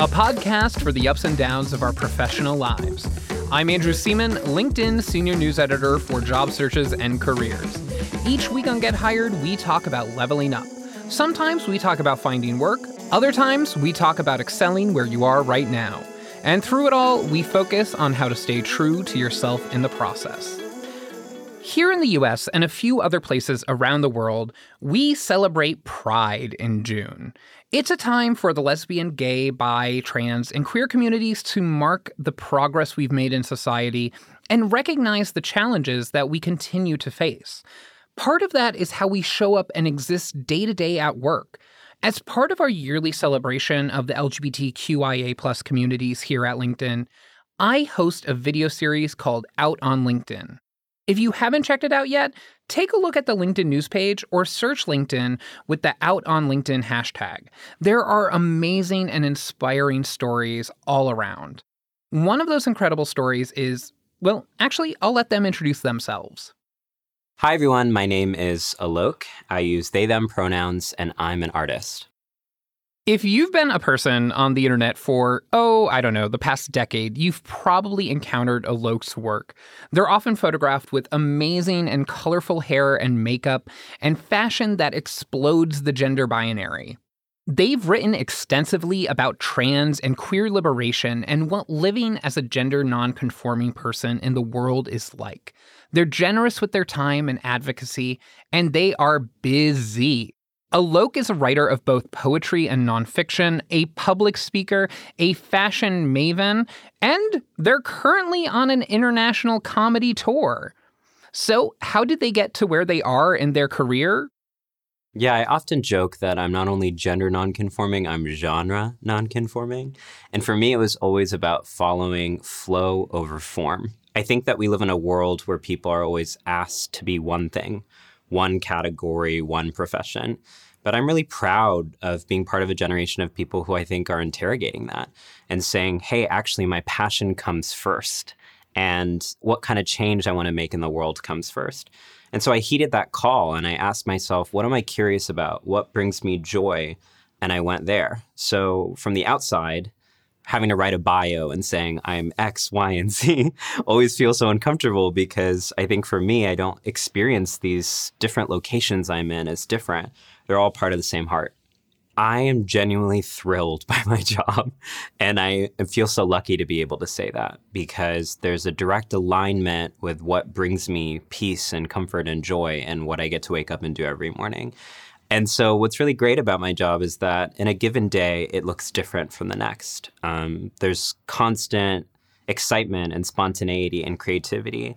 a podcast for the ups and downs of our professional lives. I'm Andrew Seaman, LinkedIn Senior News Editor for job searches and careers. Each week on Get Hired, we talk about leveling up. Sometimes we talk about finding work, other times we talk about excelling where you are right now. And through it all, we focus on how to stay true to yourself in the process. Here in the US and a few other places around the world, we celebrate Pride in June. It's a time for the lesbian, gay, bi, trans, and queer communities to mark the progress we've made in society and recognize the challenges that we continue to face. Part of that is how we show up and exist day to day at work. As part of our yearly celebration of the LGBTQIA communities here at LinkedIn, I host a video series called Out on LinkedIn. If you haven't checked it out yet, take a look at the LinkedIn news page or search LinkedIn with the Out on LinkedIn hashtag. There are amazing and inspiring stories all around. One of those incredible stories is, well, actually, I'll let them introduce themselves. Hi, everyone. My name is Alok. I use they, them pronouns, and I'm an artist. If you've been a person on the internet for, oh, I don't know, the past decade, you've probably encountered Alok's work. They're often photographed with amazing and colorful hair and makeup and fashion that explodes the gender binary. They've written extensively about trans and queer liberation and what living as a gender nonconforming person in the world is like. They're generous with their time and advocacy, and they are busy. Alok is a writer of both poetry and nonfiction, a public speaker, a fashion maven, and they're currently on an international comedy tour. So, how did they get to where they are in their career? Yeah, I often joke that I'm not only gender nonconforming, I'm genre nonconforming. And for me, it was always about following flow over form. I think that we live in a world where people are always asked to be one thing one category, one profession. But I'm really proud of being part of a generation of people who I think are interrogating that and saying, hey, actually, my passion comes first. And what kind of change I want to make in the world comes first. And so I heeded that call and I asked myself, what am I curious about? What brings me joy? And I went there. So from the outside, having to write a bio and saying I'm X, Y, and Z always feels so uncomfortable because I think for me, I don't experience these different locations I'm in as different. They're all part of the same heart. I am genuinely thrilled by my job. And I feel so lucky to be able to say that because there's a direct alignment with what brings me peace and comfort and joy and what I get to wake up and do every morning. And so, what's really great about my job is that in a given day, it looks different from the next. Um, there's constant excitement and spontaneity and creativity.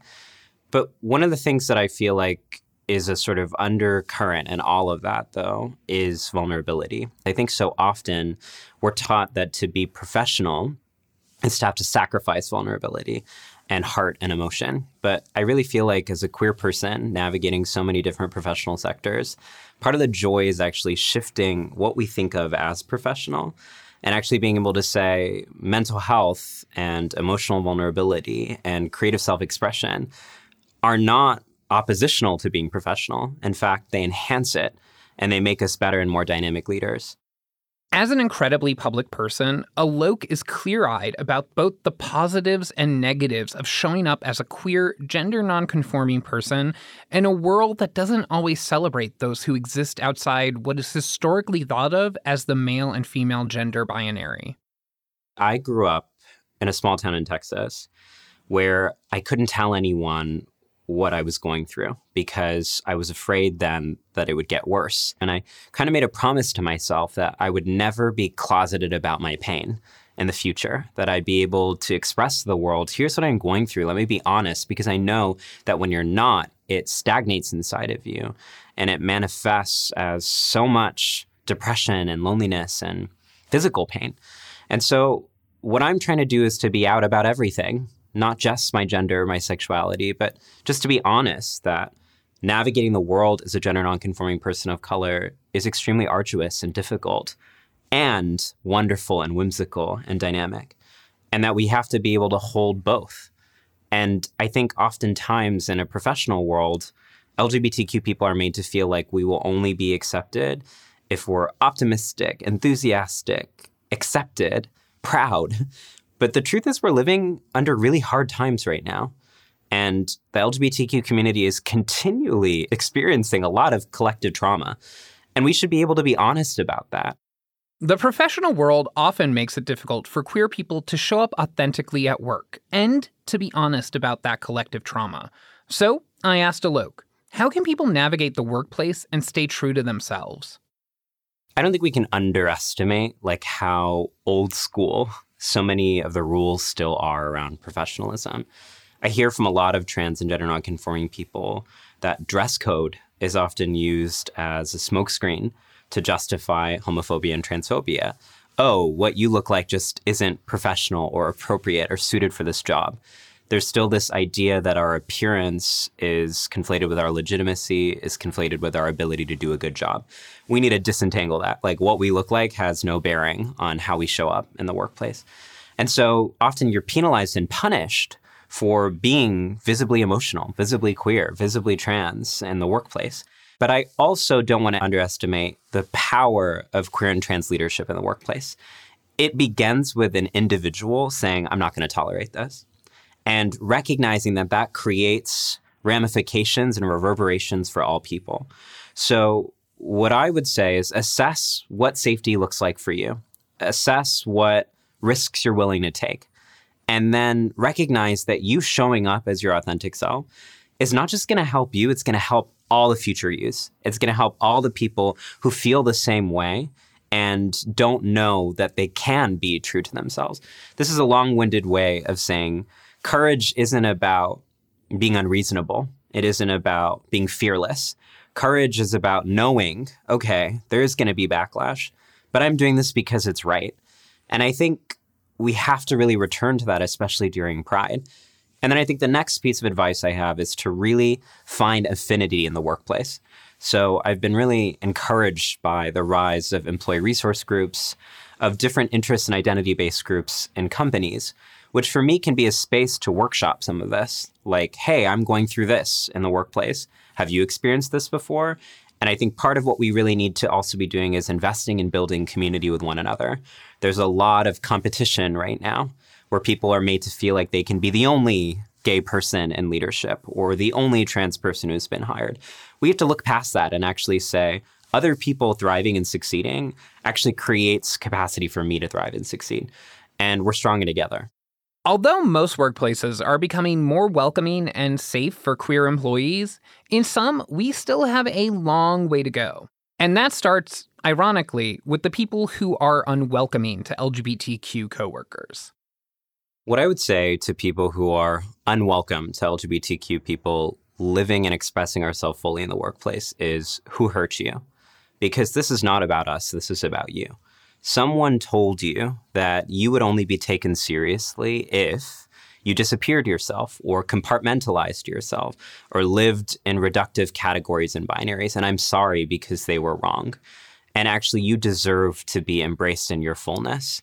But one of the things that I feel like is a sort of undercurrent in all of that, though, is vulnerability. I think so often we're taught that to be professional is to have to sacrifice vulnerability and heart and emotion. But I really feel like as a queer person navigating so many different professional sectors, part of the joy is actually shifting what we think of as professional and actually being able to say mental health and emotional vulnerability and creative self expression are not oppositional to being professional. In fact, they enhance it and they make us better and more dynamic leaders. As an incredibly public person, Alok is clear eyed about both the positives and negatives of showing up as a queer, gender nonconforming person in a world that doesn't always celebrate those who exist outside what is historically thought of as the male and female gender binary. I grew up in a small town in Texas where I couldn't tell anyone what I was going through because I was afraid then that it would get worse. And I kind of made a promise to myself that I would never be closeted about my pain in the future, that I'd be able to express to the world, here's what I'm going through. Let me be honest because I know that when you're not, it stagnates inside of you and it manifests as so much depression and loneliness and physical pain. And so what I'm trying to do is to be out about everything, not just my gender, my sexuality, but just to be honest that navigating the world as a gender nonconforming person of color is extremely arduous and difficult and wonderful and whimsical and dynamic. And that we have to be able to hold both. And I think oftentimes in a professional world, LGBTQ people are made to feel like we will only be accepted if we're optimistic, enthusiastic, accepted, proud. But the truth is, we're living under really hard times right now. And the LGBTQ community is continually experiencing a lot of collective trauma. And we should be able to be honest about that. The professional world often makes it difficult for queer people to show up authentically at work and to be honest about that collective trauma. So I asked Alok, how can people navigate the workplace and stay true to themselves? I don't think we can underestimate like how old school so many of the rules still are around professionalism. I hear from a lot of trans and gender nonconforming people that dress code is often used as a smokescreen to justify homophobia and transphobia. Oh, what you look like just isn't professional or appropriate or suited for this job there's still this idea that our appearance is conflated with our legitimacy, is conflated with our ability to do a good job. We need to disentangle that. Like what we look like has no bearing on how we show up in the workplace. And so often you're penalized and punished for being visibly emotional, visibly queer, visibly trans in the workplace. But I also don't want to underestimate the power of queer and trans leadership in the workplace. It begins with an individual saying, I'm not going to tolerate this and recognizing that that creates ramifications and reverberations for all people. So, what I would say is assess what safety looks like for you, assess what risks you're willing to take, and then recognize that you showing up as your authentic self is not just going to help you, it's going to help all the future yous. It's going to help all the people who feel the same way and don't know that they can be true to themselves. This is a long winded way of saying, courage isn't about being unreasonable. It isn't about being fearless. Courage is about knowing, okay, there is going to be backlash, but I'm doing this because it's right. And I think we have to really return to that, especially during Pride. And then I think the next piece of advice I have is to really find affinity in the workplace. So I've been really encouraged by the rise of employee resource groups, of different interest and identity based groups in companies which for me can be a space to workshop some of this. Like, hey, I'm going through this in the workplace. Have you experienced this before? And I think part of what we really need to also be doing is investing in building community with one another. There's a lot of competition right now where people are made to feel like they can be the only gay person in leadership or the only trans person who's been hired. We have to look past that and actually say, other people thriving and succeeding actually creates capacity for me to thrive and succeed. And we're stronger together. Although most workplaces are becoming more welcoming and safe for queer employees, in some, we still have a long way to go. And that starts, ironically, with the people who are unwelcoming to LGBTQ coworkers. What I would say to people who are unwelcome to LGBTQ people living and expressing ourselves fully in the workplace is who hurt you? Because this is not about us, this is about you someone told you that you would only be taken seriously if you disappeared yourself or compartmentalized yourself or lived in reductive categories and binaries. And I'm sorry because they were wrong. And actually, you deserve to be embraced in your fullness.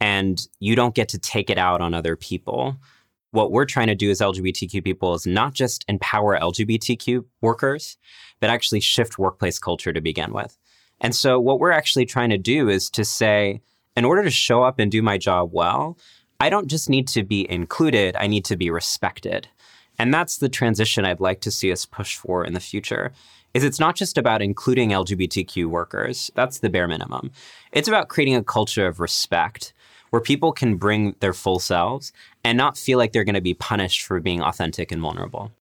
And you don't get to take it out on other people. What we're trying to do as LGBTQ people is not just empower LGBTQ workers, but actually shift workplace culture to begin with. And so, what we're actually trying to do is to say, in order to show up and do my job well, I don't just need to be included, I need to be respected. And that's the transition I'd like to see us push for in the future. Is it's not just about including LGBTQ workers. That's the bare minimum. It's about creating a culture of respect where people can bring their full selves and not feel like they're going to be punished for being authentic and vulnerable.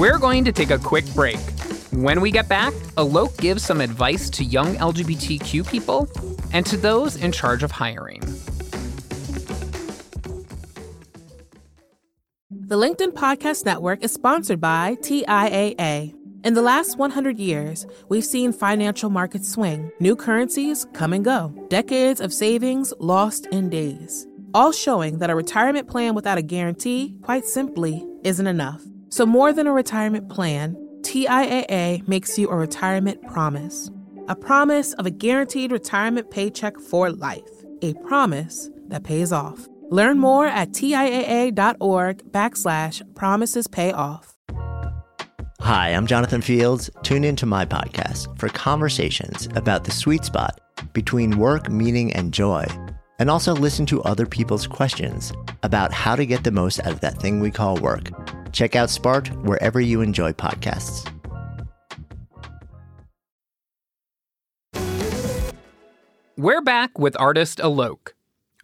We're going to take a quick break. When we get back, Alok gives some advice to young LGBTQ people and to those in charge of hiring. The LinkedIn Podcast Network is sponsored by TIAA. In the last 100 years, we've seen financial markets swing, new currencies come and go, decades of savings lost in days, all showing that a retirement plan without a guarantee, quite simply, isn't enough. So, more than a retirement plan, TIAA makes you a retirement promise a promise of a guaranteed retirement paycheck for life, a promise that pays off. Learn more at TIAA.org backslash promises pay off. Hi, I'm Jonathan Fields. Tune into my podcast for conversations about the sweet spot between work, meaning, and joy. And also listen to other people's questions about how to get the most out of that thing we call work. Check out Sparked wherever you enjoy podcasts. We're back with artist Alok.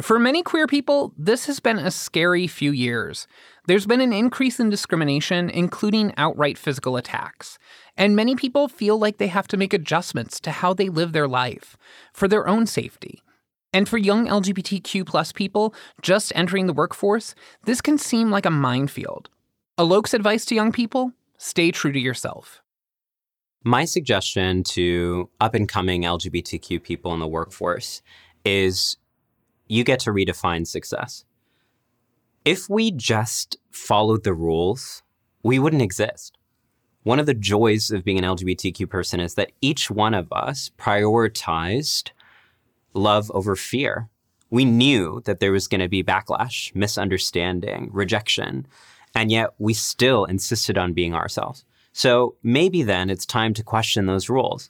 For many queer people, this has been a scary few years. There's been an increase in discrimination, including outright physical attacks. And many people feel like they have to make adjustments to how they live their life for their own safety. And for young LGBTQ plus people just entering the workforce, this can seem like a minefield. Alok's advice to young people stay true to yourself. My suggestion to up and coming LGBTQ people in the workforce is you get to redefine success. If we just followed the rules, we wouldn't exist. One of the joys of being an LGBTQ person is that each one of us prioritized love over fear. We knew that there was going to be backlash, misunderstanding, rejection, and yet we still insisted on being ourselves. So maybe then it's time to question those rules.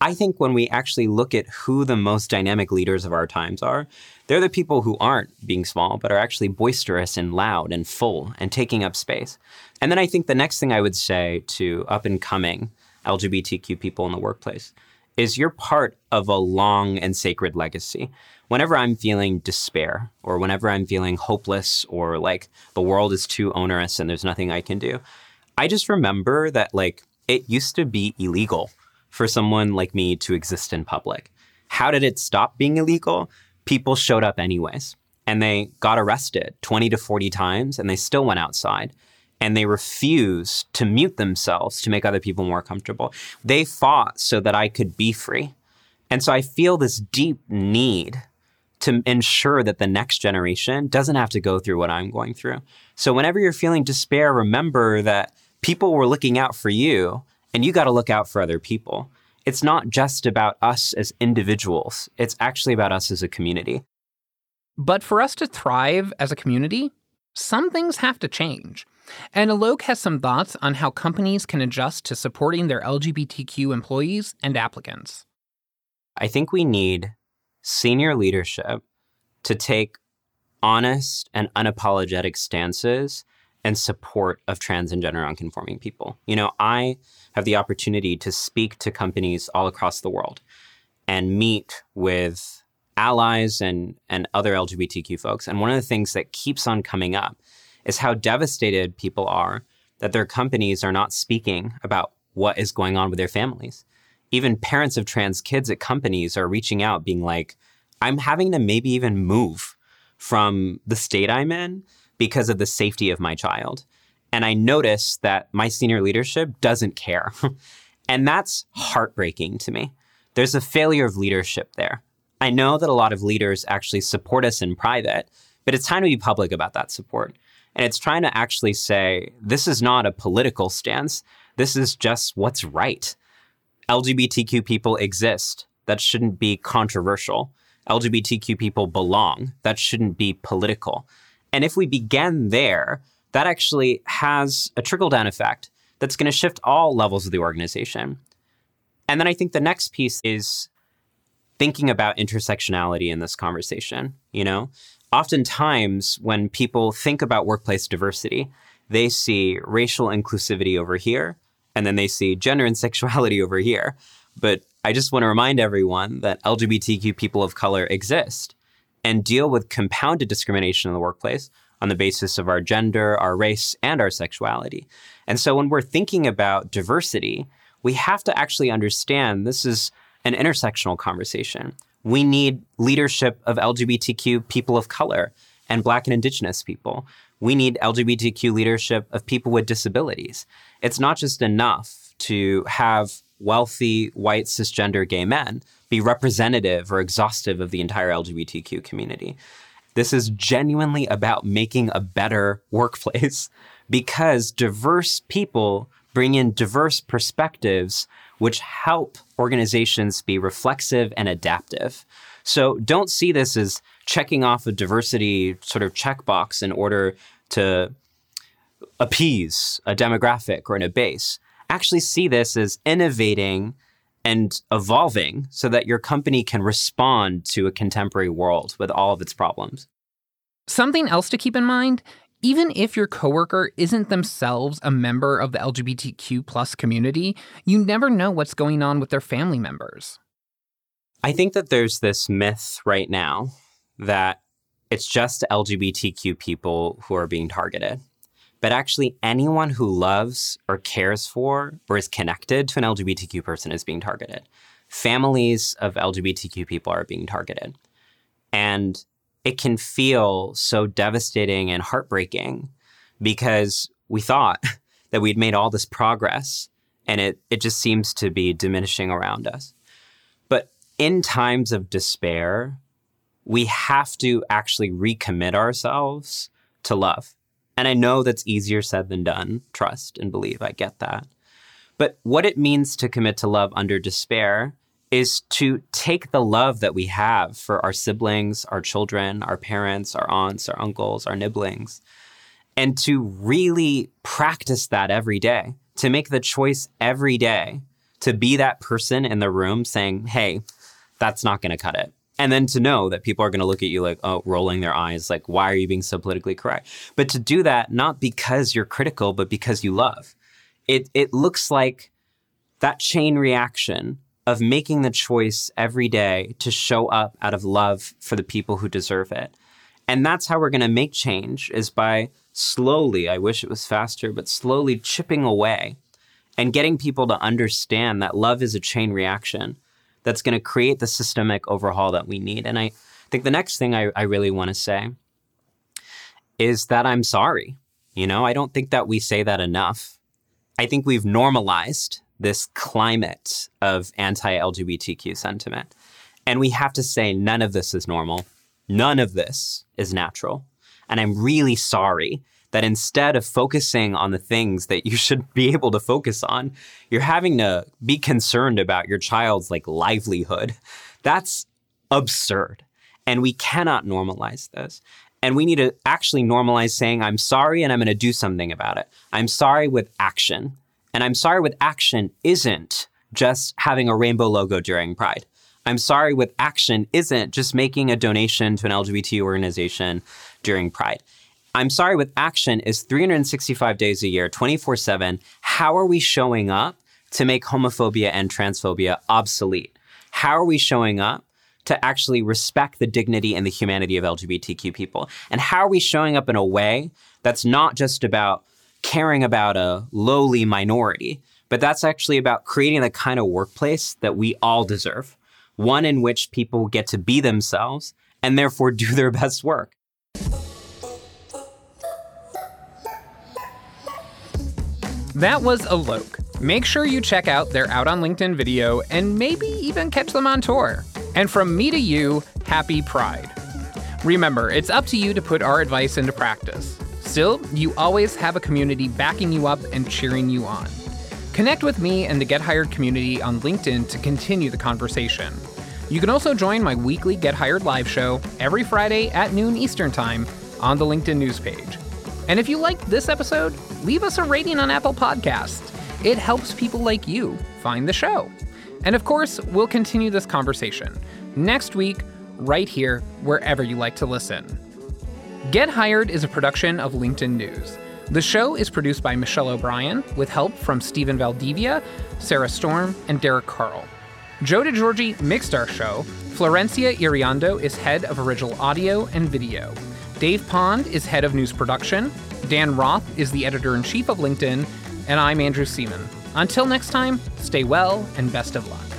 I think when we actually look at who the most dynamic leaders of our times are, they're the people who aren't being small, but are actually boisterous and loud and full and taking up space. And then I think the next thing I would say to up and coming LGBTQ people in the workplace is you're part of a long and sacred legacy. Whenever I'm feeling despair or whenever I'm feeling hopeless or like the world is too onerous and there's nothing I can do, I just remember that like it used to be illegal for someone like me to exist in public. How did it stop being illegal? People showed up anyways and they got arrested 20 to 40 times and they still went outside and they refused to mute themselves to make other people more comfortable. They fought so that I could be free. And so I feel this deep need to ensure that the next generation doesn't have to go through what I'm going through. So whenever you're feeling despair, remember that people were looking out for you and you got to look out for other people. It's not just about us as individuals, it's actually about us as a community. But for us to thrive as a community, some things have to change. And Alok has some thoughts on how companies can adjust to supporting their LGBTQ employees and applicants. I think we need senior leadership to take honest and unapologetic stances and support of trans and gender nonconforming people. You know, I have the opportunity to speak to companies all across the world and meet with allies and, and other LGBTQ folks. And one of the things that keeps on coming up is how devastated people are that their companies are not speaking about what is going on with their families. Even parents of trans kids at companies are reaching out, being like, I'm having to maybe even move from the state I'm in because of the safety of my child. And I notice that my senior leadership doesn't care. and that's heartbreaking to me. There's a failure of leadership there. I know that a lot of leaders actually support us in private, but it's time to be public about that support. And it's trying to actually say, this is not a political stance. This is just what's right. LGBTQ people exist. That shouldn't be controversial. LGBTQ people belong. That shouldn't be political. And if we begin there, that actually has a trickle down effect that's going to shift all levels of the organization. And then I think the next piece is thinking about intersectionality in this conversation. You know, oftentimes when people think about workplace diversity, they see racial inclusivity over here, and then they see gender and sexuality over here. But I just want to remind everyone that LGBTQ people of color exist and deal with compounded discrimination in the workplace on the basis of our gender, our race, and our sexuality. And so when we're thinking about diversity, we have to actually understand this is an intersectional conversation. We need leadership of LGBTQ people of color and Black and Indigenous people. We need LGBTQ leadership of people with disabilities. It's not just enough to have wealthy, white, cisgender gay men be representative or exhaustive of the entire LGBTQ community. This is genuinely about making a better workplace because diverse people bring in diverse perspectives, which help organizations be reflexive and adaptive. So don't see this as checking off a diversity sort of checkbox in order to appease a demographic or in a base. Actually, see this as innovating and evolving so that your company can respond to a contemporary world with all of its problems. Something else to keep in mind even if your coworker isn't themselves a member of the LGBTQ plus community, you never know what's going on with their family members. I think that there's this myth right now that it's just LGBTQ people who are being targeted. But actually, anyone who loves or cares for or is connected to an LGBTQ person is being targeted. Families of LGBTQ people are being targeted. And it can feel so devastating and heartbreaking because we thought that we'd made all this progress and it, it just seems to be diminishing around us. In times of despair, we have to actually recommit ourselves to love. And I know that's easier said than done. Trust and believe. I get that. But what it means to commit to love under despair is to take the love that we have for our siblings, our children, our parents, our aunts, our uncles, our nibblings, and to really practice that every day, to make the choice every day to be that person in the room saying, hey, that's not going to cut it. And then to know that people are going to look at you like oh rolling their eyes like why are you being so politically correct? But to do that not because you're critical but because you love. It it looks like that chain reaction of making the choice every day to show up out of love for the people who deserve it. And that's how we're going to make change is by slowly i wish it was faster but slowly chipping away and getting people to understand that love is a chain reaction that's going to create the systemic overhaul that we need. And I think the next thing I, I really want to say is that I'm sorry. You know, I don't think that we say that enough. I think we've normalized this climate of anti LGBTQ sentiment. And we have to say none of this is normal. None of this is natural. And I'm really sorry that instead of focusing on the things that you should be able to focus on, you're having to be concerned about your child's like livelihood. That's absurd. And we cannot normalize this. And we need to actually normalize saying, I'm sorry and I'm going to do something about it. I'm sorry with action. And I'm sorry with action isn't just having a rainbow logo during Pride. I'm sorry with action isn't just making a donation to an LGBT organization during Pride. I'm sorry with action is 365 days a year, 24 7. How are we showing up to make homophobia and transphobia obsolete? How are we showing up to actually respect the dignity and the humanity of LGBTQ people? And how are we showing up in a way that's not just about caring about a lowly minority, but that's actually about creating the kind of workplace that we all deserve? One in which people get to be themselves and therefore do their best work. That was Alok. Make sure you check out their Out on LinkedIn video and maybe even catch them on tour. And from me to you, happy Pride. Remember, it's up to you to put our advice into practice. Still, you always have a community backing you up and cheering you on. Connect with me and the Get Hired community on LinkedIn to continue the conversation. You can also join my weekly Get Hired live show every Friday at noon Eastern Time on the LinkedIn news page. And if you liked this episode, leave us a rating on Apple Podcasts. It helps people like you find the show. And of course, we'll continue this conversation next week, right here, wherever you like to listen. Get Hired is a production of LinkedIn News. The show is produced by Michelle O'Brien with help from Stephen Valdivia, Sarah Storm, and Derek Carl. Joe DeGiorgi mixed our show. Florencia Iriondo is head of original audio and video. Dave Pond is head of news production, Dan Roth is the editor in chief of LinkedIn, and I'm Andrew Seaman. Until next time, stay well and best of luck.